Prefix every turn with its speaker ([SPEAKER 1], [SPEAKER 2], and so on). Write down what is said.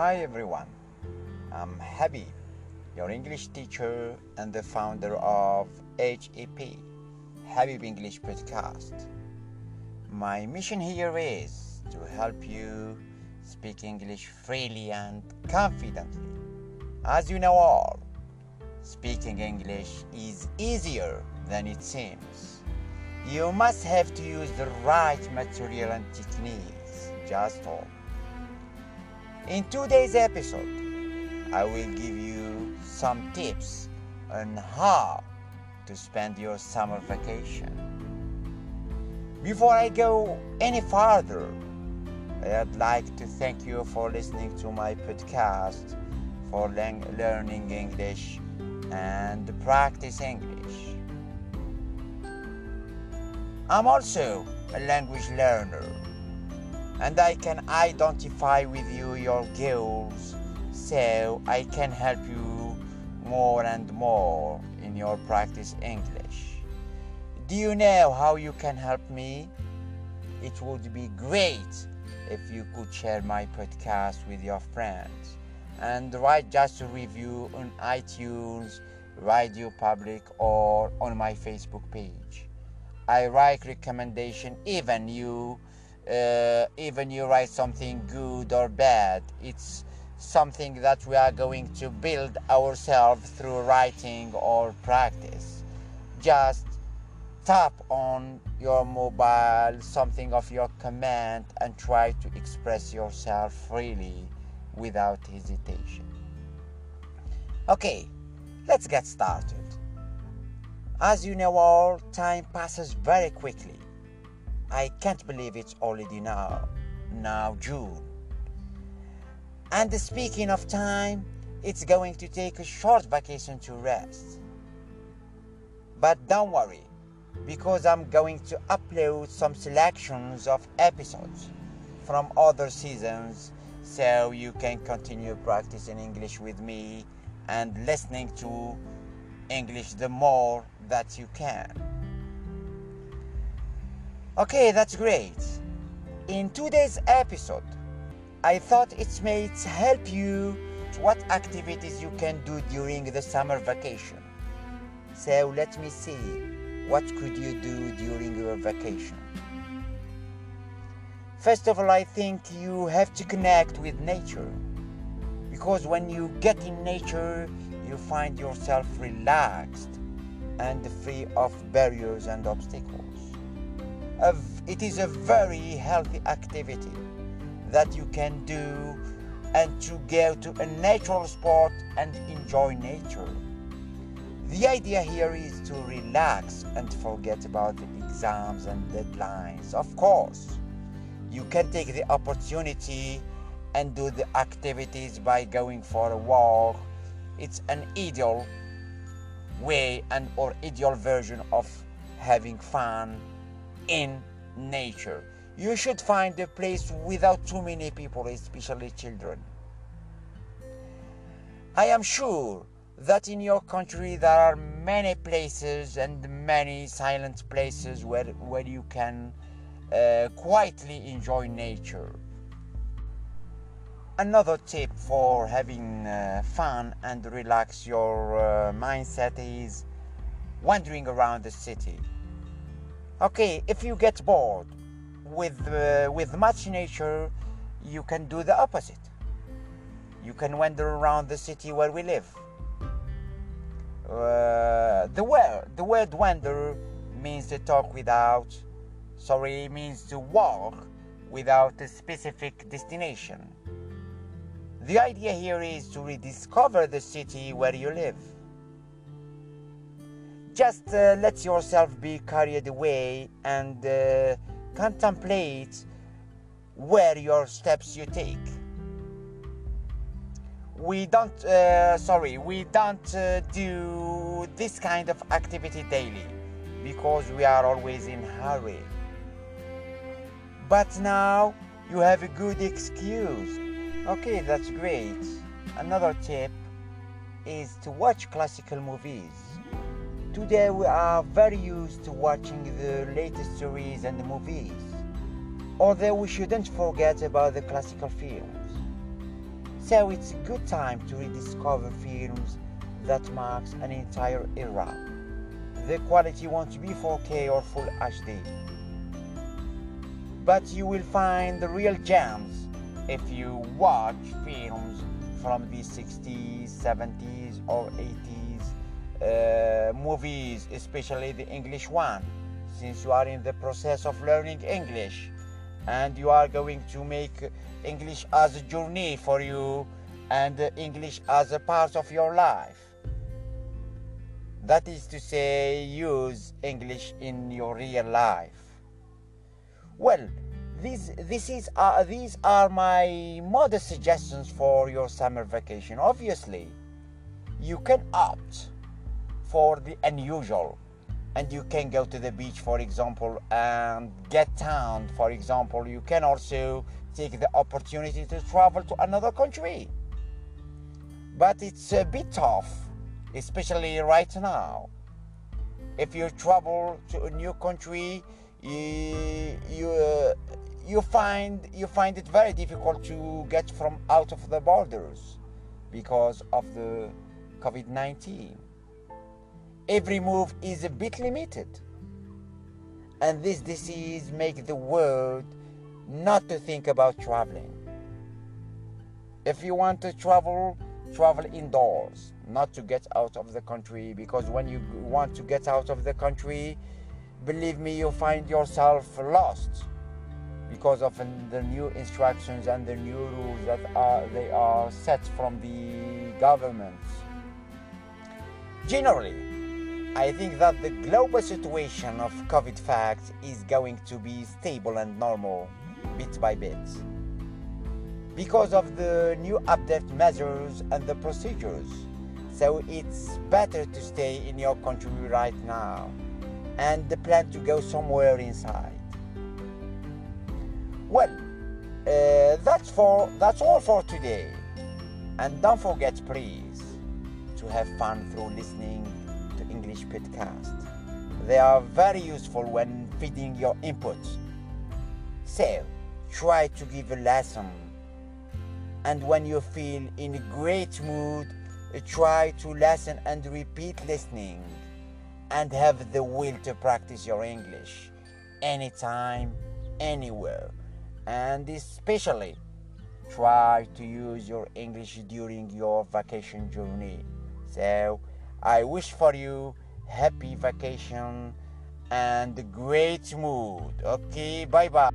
[SPEAKER 1] Hi everyone, I'm Habib, your English teacher and the founder of HEP, Habib English Podcast. My mission here is to help you speak English freely and confidently. As you know all, speaking English is easier than it seems. You must have to use the right material and techniques, just all. In today's episode, I will give you some tips on how to spend your summer vacation. Before I go any further, I'd like to thank you for listening to my podcast for learning English and practice English. I'm also a language learner and I can identify with you your goals so I can help you more and more in your practice English. Do you know how you can help me? It would be great if you could share my podcast with your friends and write just a review on iTunes, Radio Public, or on my Facebook page. I write recommendation even you uh, even you write something good or bad it's something that we are going to build ourselves through writing or practice. Just tap on your mobile something of your command and try to express yourself freely without hesitation. Okay let's get started. As you know all time passes very quickly I can't believe it's already now, now June. And speaking of time, it's going to take a short vacation to rest. But don't worry, because I'm going to upload some selections of episodes from other seasons so you can continue practicing English with me and listening to English the more that you can. Okay, that's great. In today's episode, I thought it may help you what activities you can do during the summer vacation. So let me see what could you do during your vacation. First of all, I think you have to connect with nature because when you get in nature, you find yourself relaxed and free of barriers and obstacles it is a very healthy activity that you can do and to go to a natural spot and enjoy nature. The idea here is to relax and forget about the exams and deadlines. Of course, you can take the opportunity and do the activities by going for a walk. It's an ideal way and or ideal version of having fun in nature. You should find a place without too many people, especially children. I am sure that in your country there are many places and many silent places where, where you can uh, quietly enjoy nature. Another tip for having uh, fun and relax your uh, mindset is wandering around the city. Okay, if you get bored with uh, with much nature, you can do the opposite. You can wander around the city where we live. Uh, the word the word wander means to talk without sorry means to walk without a specific destination. The idea here is to rediscover the city where you live just uh, let yourself be carried away and uh, contemplate where your steps you take. We don't uh, sorry we don't uh, do this kind of activity daily because we are always in hurry. But now you have a good excuse. Okay that's great. Another tip is to watch classical movies Today we are very used to watching the latest series and movies, although we shouldn't forget about the classical films. So it's a good time to rediscover films that marks an entire era. The quality won't be 4K or full HD, but you will find the real gems if you watch films from the 60s, 70s, or 80s uh, movies, especially the English one, since you are in the process of learning English and you are going to make English as a journey for you and English as a part of your life. That is to say, use English in your real life. Well, these, this is, uh, these are my modest suggestions for your summer vacation. Obviously, you can opt for the unusual. And you can go to the beach for example and get town for example you can also take the opportunity to travel to another country. But it's a bit tough especially right now. If you travel to a new country you you, uh, you find you find it very difficult to get from out of the borders because of the covid-19 every move is a bit limited. And this disease makes the world not to think about traveling. If you want to travel, travel indoors, not to get out of the country, because when you want to get out of the country, believe me, you find yourself lost because of the new instructions and the new rules that are they are set from the government. Generally, I think that the global situation of COVID fact is going to be stable and normal bit by bit because of the new update measures and the procedures. So it's better to stay in your country right now and the plan to go somewhere inside. Well, uh, that's for that's all for today. And don't forget, please, to have fun through listening English podcast. They are very useful when feeding your input. So, try to give a lesson. And when you feel in a great mood, try to listen and repeat listening and have the will to practice your English anytime, anywhere. And especially, try to use your English during your vacation journey. So, I wish for you happy vacation and great mood. Okay, bye bye.